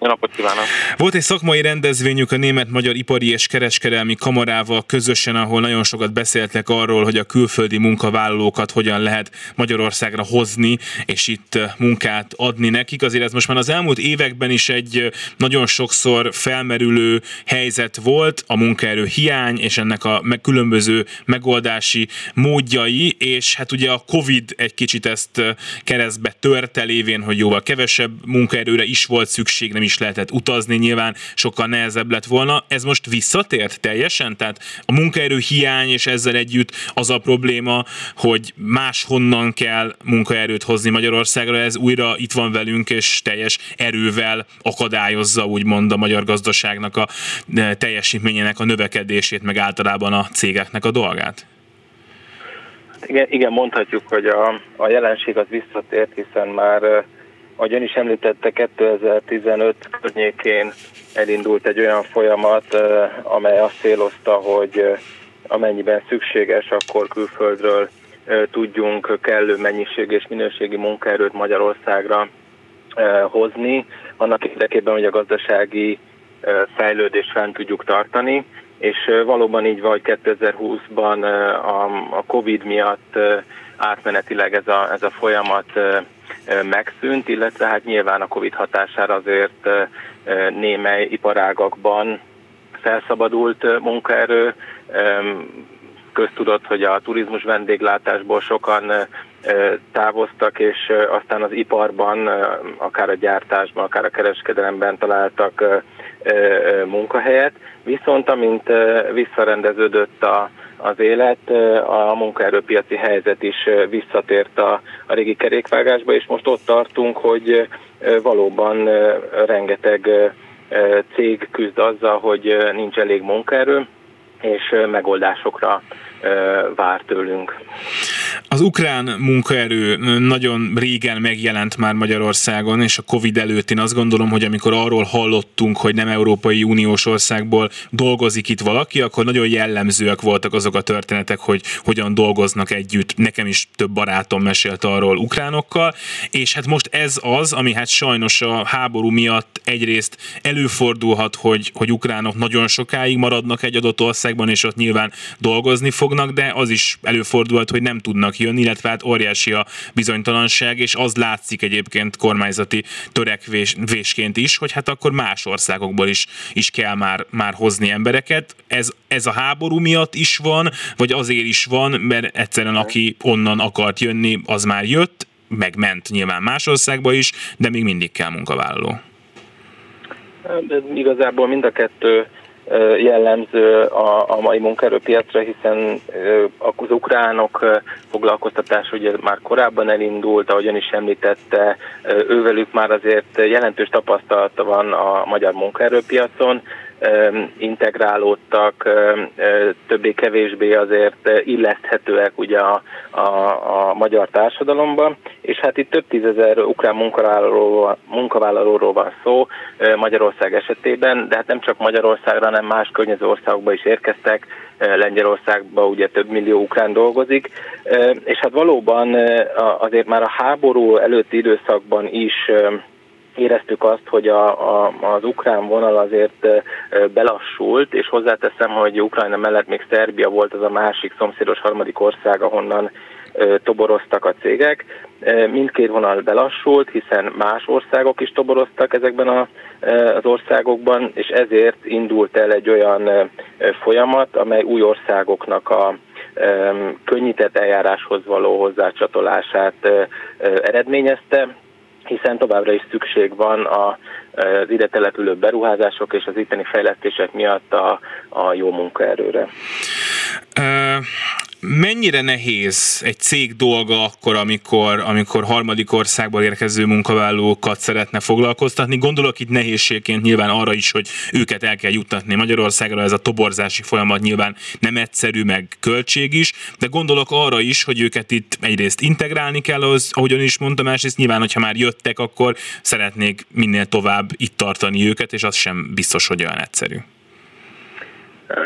Jó napot kívánok! Volt egy szakmai rendezvényük a Német-Magyar Ipari és Kereskedelmi Kamarával közösen, ahol nagyon sokat beszéltek arról, hogy a külföldi munkavállalókat hogyan lehet Magyarországra hozni, és itt munkát adni nekik. Azért ez most már az elmúlt években is egy nagyon sokszor felmerülő helyzet volt, a munkaerő hiány, és ennek a különböző megoldási módjai, és hát ugye a Covid egy kicsit ezt keresztbe törte lévén, hogy jóval kevesebb munkaerőre is volt szükség, nem is lehetett utazni, nyilván sokkal nehezebb lett volna. Ez most visszatért teljesen? Tehát a munkaerő hiány és ezzel együtt az a probléma, hogy máshonnan kell munkaerőt hozni Magyarországra, ez újra itt van velünk, és teljes erővel akadályozza úgymond a magyar gazdaságnak a e, teljesítményének a növekedését, meg általában a cégeknek a dolgát? Igen, igen mondhatjuk, hogy a, a jelenség az visszatért, hiszen már ahogy ön is említette, 2015 környékén elindult egy olyan folyamat, amely azt célozta, hogy amennyiben szükséges, akkor külföldről tudjunk kellő mennyiség és minőségi munkaerőt Magyarországra hozni, annak érdekében, hogy a gazdasági fejlődést fent tudjuk tartani, és valóban így van, hogy 2020-ban a Covid miatt átmenetileg ez a, ez a folyamat megszűnt, illetve hát nyilván a Covid hatására azért némely iparágakban felszabadult munkaerő, köztudott, hogy a turizmus vendéglátásból sokan távoztak, és aztán az iparban, akár a gyártásban, akár a kereskedelemben találtak munkahelyet. Viszont amint visszarendeződött a, az élet, a munkaerőpiaci helyzet is visszatért a, a régi kerékvágásba, és most ott tartunk, hogy valóban rengeteg cég küzd azzal, hogy nincs elég munkaerő, és megoldásokra vár tőlünk. Az ukrán munkaerő nagyon régen megjelent már Magyarországon, és a Covid előtt én azt gondolom, hogy amikor arról hallottunk, hogy nem Európai Uniós országból dolgozik itt valaki, akkor nagyon jellemzőek voltak azok a történetek, hogy hogyan dolgoznak együtt. Nekem is több barátom mesélt arról ukránokkal, és hát most ez az, ami hát sajnos a háború miatt egyrészt előfordulhat, hogy, hogy ukránok nagyon sokáig maradnak egy adott országban, és ott nyilván dolgozni fognak, de az is előfordulhat, hogy nem tudnak jönni, illetve hát óriási a bizonytalanság, és az látszik egyébként kormányzati törekvésként is, hogy hát akkor más országokból is, is kell már, már hozni embereket. Ez, ez a háború miatt is van, vagy azért is van, mert egyszerűen aki onnan akart jönni, az már jött, meg ment nyilván más országba is, de még mindig kell munkavállaló. De igazából mind a kettő jellemző a, a mai munkaerőpiacra, hiszen az ukránok foglalkoztatás ugye már korábban elindult, ahogyan is említette, ővelük már azért jelentős tapasztalata van a magyar munkaerőpiacon, integrálódtak, többé-kevésbé azért illeszthetőek ugye a, a, a magyar társadalomba, és hát itt több tízezer ukrán munkavállalóról, munkavállalóról van szó Magyarország esetében, de hát nem csak Magyarországra, hanem más környező országokba is érkeztek, Lengyelországban ugye több millió ukrán dolgozik, és hát valóban azért már a háború előtti időszakban is éreztük azt, hogy a, a, az ukrán vonal azért belassult, és hozzáteszem, hogy Ukrajna mellett még Szerbia volt az a másik szomszédos harmadik ország, ahonnan toboroztak a cégek. Mindkét vonal belassult, hiszen más országok is toboroztak ezekben a, az országokban, és ezért indult el egy olyan folyamat, amely új országoknak a könnyített eljáráshoz való hozzácsatolását eredményezte hiszen továbbra is szükség van a, az ide települő beruházások és az itteni fejlesztések miatt a, a jó munkaerőre. Mennyire nehéz egy cég dolga akkor, amikor, amikor harmadik országból érkező munkavállalókat szeretne foglalkoztatni? Gondolok itt nehézségként nyilván arra is, hogy őket el kell juttatni Magyarországra, ez a toborzási folyamat nyilván nem egyszerű, meg költség is, de gondolok arra is, hogy őket itt egyrészt integrálni kell, az, ahogyan is mondtam, másrészt nyilván, hogyha már jöttek, akkor szeretnék minél tovább itt tartani őket, és az sem biztos, hogy olyan egyszerű.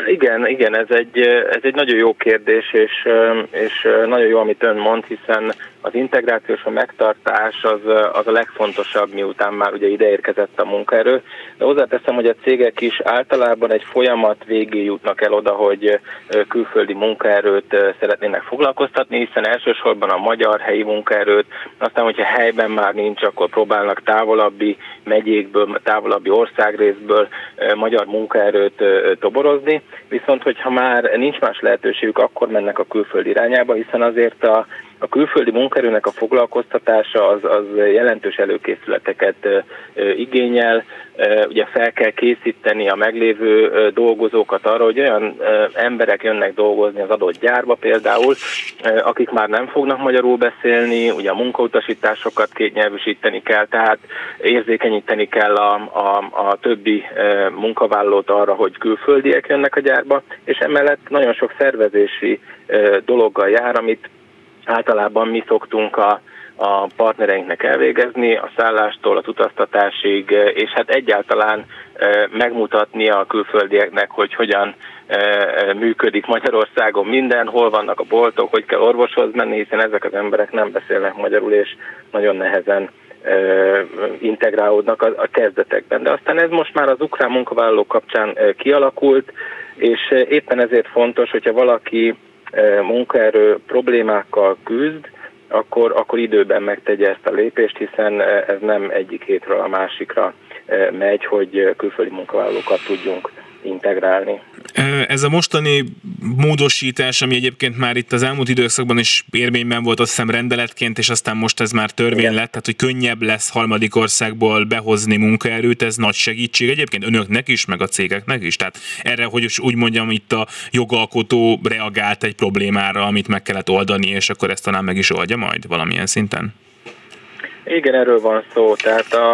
Igen, igen, ez egy, ez egy nagyon jó kérdés, és, és nagyon jó, amit ön mond, hiszen az integrációs a megtartás az, az a legfontosabb, miután már ugye ideérkezett a munkaerő. De hozzáteszem, hogy a cégek is általában egy folyamat végé jutnak el oda, hogy külföldi munkaerőt szeretnének foglalkoztatni, hiszen elsősorban a magyar helyi munkaerőt, aztán, hogyha helyben már nincs, akkor próbálnak távolabbi megyékből, távolabbi országrészből magyar munkaerőt toborozni, viszont hogyha már nincs más lehetőségük, akkor mennek a külföldi irányába, hiszen azért a a külföldi munkerőnek a foglalkoztatása az, az jelentős előkészületeket igényel, ugye fel kell készíteni a meglévő dolgozókat arra, hogy olyan emberek jönnek dolgozni az adott gyárba például, akik már nem fognak magyarul beszélni, ugye a munkautasításokat kétnyelvűsíteni kell, tehát érzékenyíteni kell a, a, a többi munkavállalót arra, hogy külföldiek jönnek a gyárba, és emellett nagyon sok szervezési dologgal jár, amit általában mi szoktunk a, a partnereinknek elvégezni, a szállástól az utaztatásig, és hát egyáltalán megmutatni a külföldieknek, hogy hogyan működik Magyarországon minden, hol vannak a boltok, hogy kell orvoshoz menni, hiszen ezek az emberek nem beszélnek magyarul, és nagyon nehezen integrálódnak a, a kezdetekben. De aztán ez most már az ukrán munkavállalók kapcsán kialakult, és éppen ezért fontos, hogyha valaki munkaerő problémákkal küzd, akkor, akkor időben megtegye ezt a lépést, hiszen ez nem egyik hétről a másikra megy, hogy külföldi munkavállalókat tudjunk integrálni. Ez a mostani módosítás, ami egyébként már itt az elmúlt időszakban is érvényben volt, azt hiszem rendeletként, és aztán most ez már törvény Igen. lett, tehát hogy könnyebb lesz harmadik országból behozni munkaerőt, ez nagy segítség egyébként önöknek is, meg a cégeknek is. Tehát erre, hogy úgy mondjam, itt a jogalkotó reagált egy problémára, amit meg kellett oldani, és akkor ezt talán meg is oldja majd valamilyen szinten? Igen, erről van szó. Tehát a,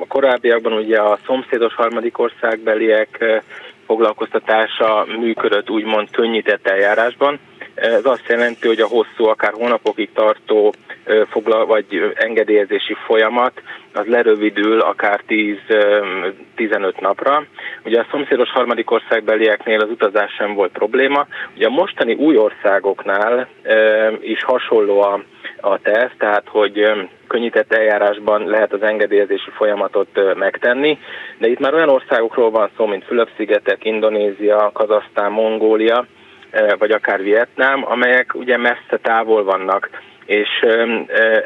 a korábbiakban ugye a szomszédos harmadik országbeliek foglalkoztatása működött úgymond könnyített eljárásban. Ez azt jelenti, hogy a hosszú, akár hónapokig tartó foglal, vagy engedélyezési folyamat az lerövidül akár 10-15 napra. Ugye a szomszédos harmadik országbelieknél az utazás sem volt probléma. Ugye a mostani új országoknál is hasonló a, a teszt, tehát hogy könnyített eljárásban lehet az engedélyezési folyamatot megtenni, de itt már olyan országokról van szó, mint Fülöp-szigetek, Indonézia, Kazasztán, Mongólia, vagy akár Vietnám, amelyek ugye messze távol vannak és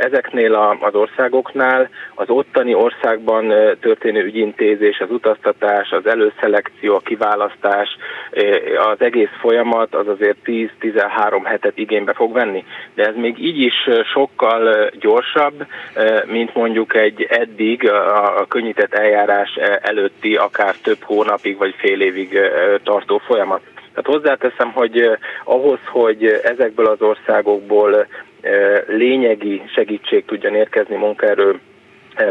ezeknél az országoknál az ottani országban történő ügyintézés, az utaztatás, az előszelekció, a kiválasztás, az egész folyamat az azért 10-13 hetet igénybe fog venni. De ez még így is sokkal gyorsabb, mint mondjuk egy eddig a könnyített eljárás előtti akár több hónapig vagy fél évig tartó folyamat. Tehát hozzáteszem, hogy ahhoz, hogy ezekből az országokból lényegi segítség tudjon érkezni munkaerő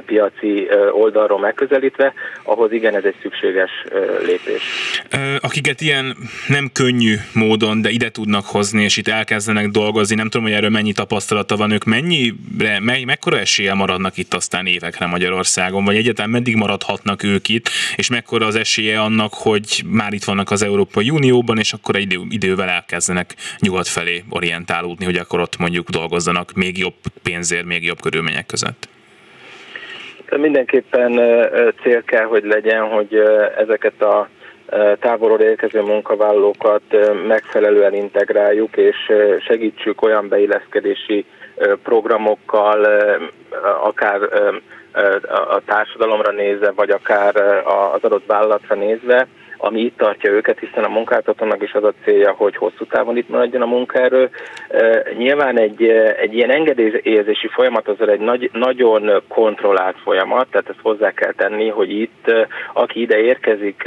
piaci oldalról megközelítve, ahhoz igen, ez egy szükséges lépés. Akiket ilyen nem könnyű módon, de ide tudnak hozni, és itt elkezdenek dolgozni, nem tudom, hogy erről mennyi tapasztalata van, ők mennyire, me, mekkora esélye maradnak itt aztán évekre Magyarországon, vagy egyáltalán meddig maradhatnak ők itt, és mekkora az esélye annak, hogy már itt vannak az Európai Unióban, és akkor egy idő, idővel elkezdenek nyugat felé orientálódni, hogy akkor ott mondjuk dolgozzanak még jobb pénzért, még jobb körülmények között. Mindenképpen cél kell, hogy legyen, hogy ezeket a távolról érkező munkavállalókat megfelelően integráljuk, és segítsük olyan beilleszkedési programokkal, akár a társadalomra nézve, vagy akár az adott vállalatra nézve, ami itt tartja őket, hiszen a munkáltatónak is az a célja, hogy hosszú távon itt maradjon a munkaerő. Nyilván egy, egy ilyen engedélyezési folyamat az egy nagy, nagyon kontrollált folyamat, tehát ezt hozzá kell tenni, hogy itt, aki ide érkezik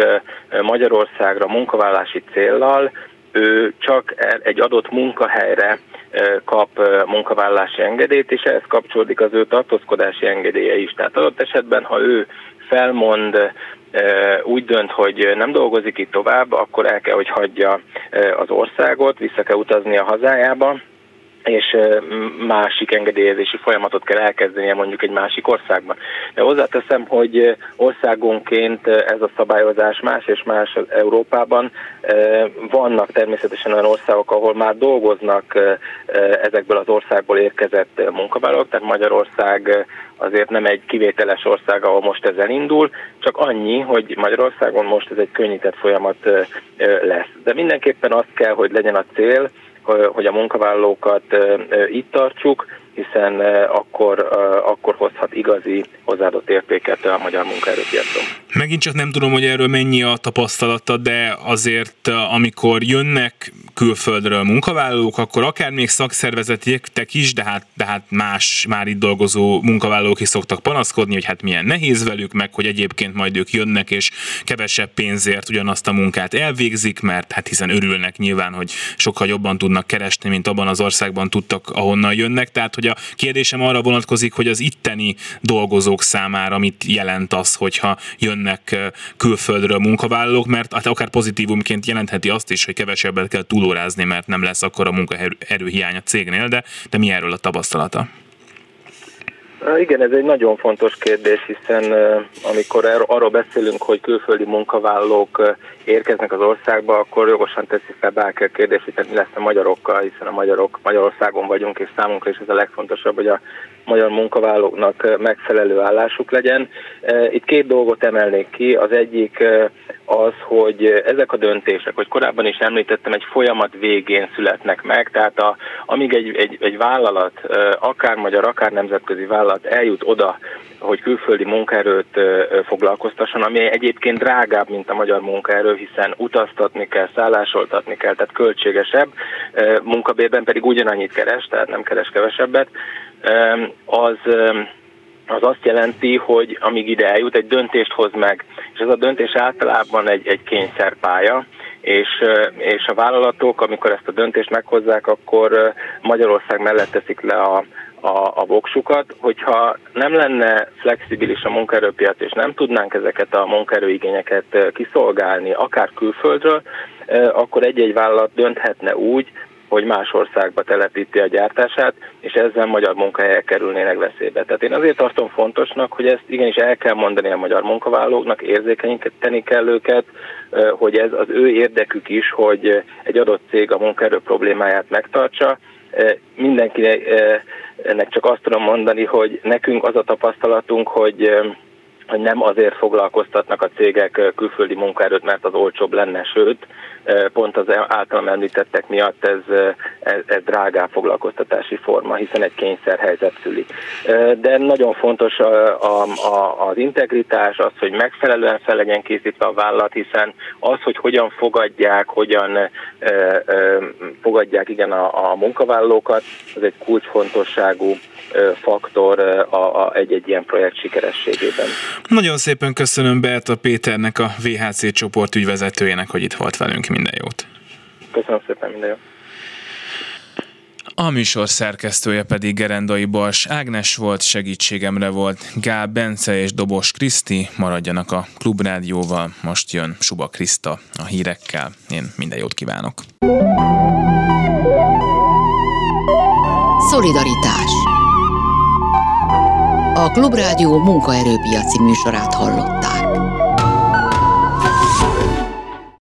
Magyarországra munkavállási céllal, ő csak egy adott munkahelyre kap munkavállalási engedélyt, és ehhez kapcsolódik az ő tartózkodási engedélye is. Tehát adott esetben, ha ő felmond úgy dönt, hogy nem dolgozik itt tovább, akkor el kell, hogy hagyja az országot, vissza kell utazni a hazájába, és másik engedélyezési folyamatot kell elkezdenie mondjuk egy másik országban. De hozzáteszem, hogy országonként ez a szabályozás más és más Európában. Vannak természetesen olyan országok, ahol már dolgoznak ezekből az országból érkezett munkavállalók, tehát Magyarország azért nem egy kivételes ország, ahol most ez elindul, csak annyi, hogy Magyarországon most ez egy könnyített folyamat lesz. De mindenképpen az kell, hogy legyen a cél, hogy a munkavállalókat itt tartsuk, hiszen akkor, akkor hozhat igazi hozzáadott értéket a magyar munkaerőpiacon. Megint csak nem tudom, hogy erről mennyi a tapasztalata, de azért amikor jönnek külföldről munkavállalók, akkor akár még szakszervezetek is, de hát, de hát más már itt dolgozó munkavállalók is szoktak panaszkodni, hogy hát milyen nehéz velük, meg hogy egyébként majd ők jönnek, és kevesebb pénzért ugyanazt a munkát elvégzik, mert hát hiszen örülnek nyilván, hogy sokkal jobban tudnak keresni, mint abban az országban tudtak, ahonnan jönnek. Tehát, hogy a kérdésem arra vonatkozik, hogy az itteni dolgozók számára mit jelent az, hogyha jönnek külföldről munkavállalók, mert hát akár pozitívumként jelentheti azt is, hogy kevesebbet kell túlórázni, mert nem lesz akkor a munkaerőhiány a cégnél, de, de mi erről a tapasztalata? Igen, ez egy nagyon fontos kérdés, hiszen amikor arról beszélünk, hogy külföldi munkavállalók érkeznek az országba, akkor jogosan teszi fel bárki a kérdés, hogy mi lesz a magyarokkal, hiszen a magyarok Magyarországon vagyunk, és számunkra is ez a legfontosabb, hogy a magyar munkavállalóknak megfelelő állásuk legyen. Itt két dolgot emelnék ki. Az egyik az, hogy ezek a döntések, hogy korábban is említettem, egy folyamat végén születnek meg, tehát a, amíg egy, egy, egy vállalat, akár magyar, akár nemzetközi vállalat eljut oda, hogy külföldi munkaerőt foglalkoztasson, ami egyébként drágább, mint a magyar munkaerő, hiszen utaztatni kell, szállásoltatni kell, tehát költségesebb, munkabérben pedig ugyanannyit keres, tehát nem keres kevesebbet, az az azt jelenti, hogy amíg ide eljut, egy döntést hoz meg. És ez a döntés általában egy, egy kényszerpálya, és, és a vállalatok, amikor ezt a döntést meghozzák, akkor Magyarország mellett teszik le a, a, a voksukat, hogyha nem lenne flexibilis a munkaerőpiac, és nem tudnánk ezeket a munkaerőigényeket kiszolgálni, akár külföldről, akkor egy-egy vállalat dönthetne úgy, hogy más országba telepíti a gyártását, és ezzel magyar munkahelyek kerülnének veszélybe. Tehát én azért tartom fontosnak, hogy ezt igenis el kell mondani a magyar munkavállalóknak, érzékenyíteni kell őket, hogy ez az ő érdekük is, hogy egy adott cég a munkaerő problémáját megtartsa. Mindenkinek csak azt tudom mondani, hogy nekünk az a tapasztalatunk, hogy hogy nem azért foglalkoztatnak a cégek külföldi munkaerőt, mert az olcsóbb lenne, sőt, pont az általam említettek miatt ez, ez, ez drágább foglalkoztatási forma, hiszen egy kényszerhelyzet szüli. De nagyon fontos a, a, a, az integritás, az, hogy megfelelően fel legyen készítve a vállalat, hiszen az, hogy hogyan fogadják, hogyan e, e, fogadják igen a, a munkavállalókat, az egy kulcsfontosságú faktor a, a egy-egy ilyen projekt sikerességében. Nagyon szépen köszönöm Berta Péternek, a VHC csoport ügyvezetőjének, hogy itt volt velünk. Minden jót! Köszönöm szépen, minden jót! A műsor szerkesztője pedig Gerendai Bals Ágnes volt, segítségemre volt Gál Bence és Dobos Kriszti, maradjanak a Klubrádióval, most jön Suba Kriszta a hírekkel. Én minden jót kívánok! Szolidaritás A Klubrádió munkaerőpiaci műsorát hallották.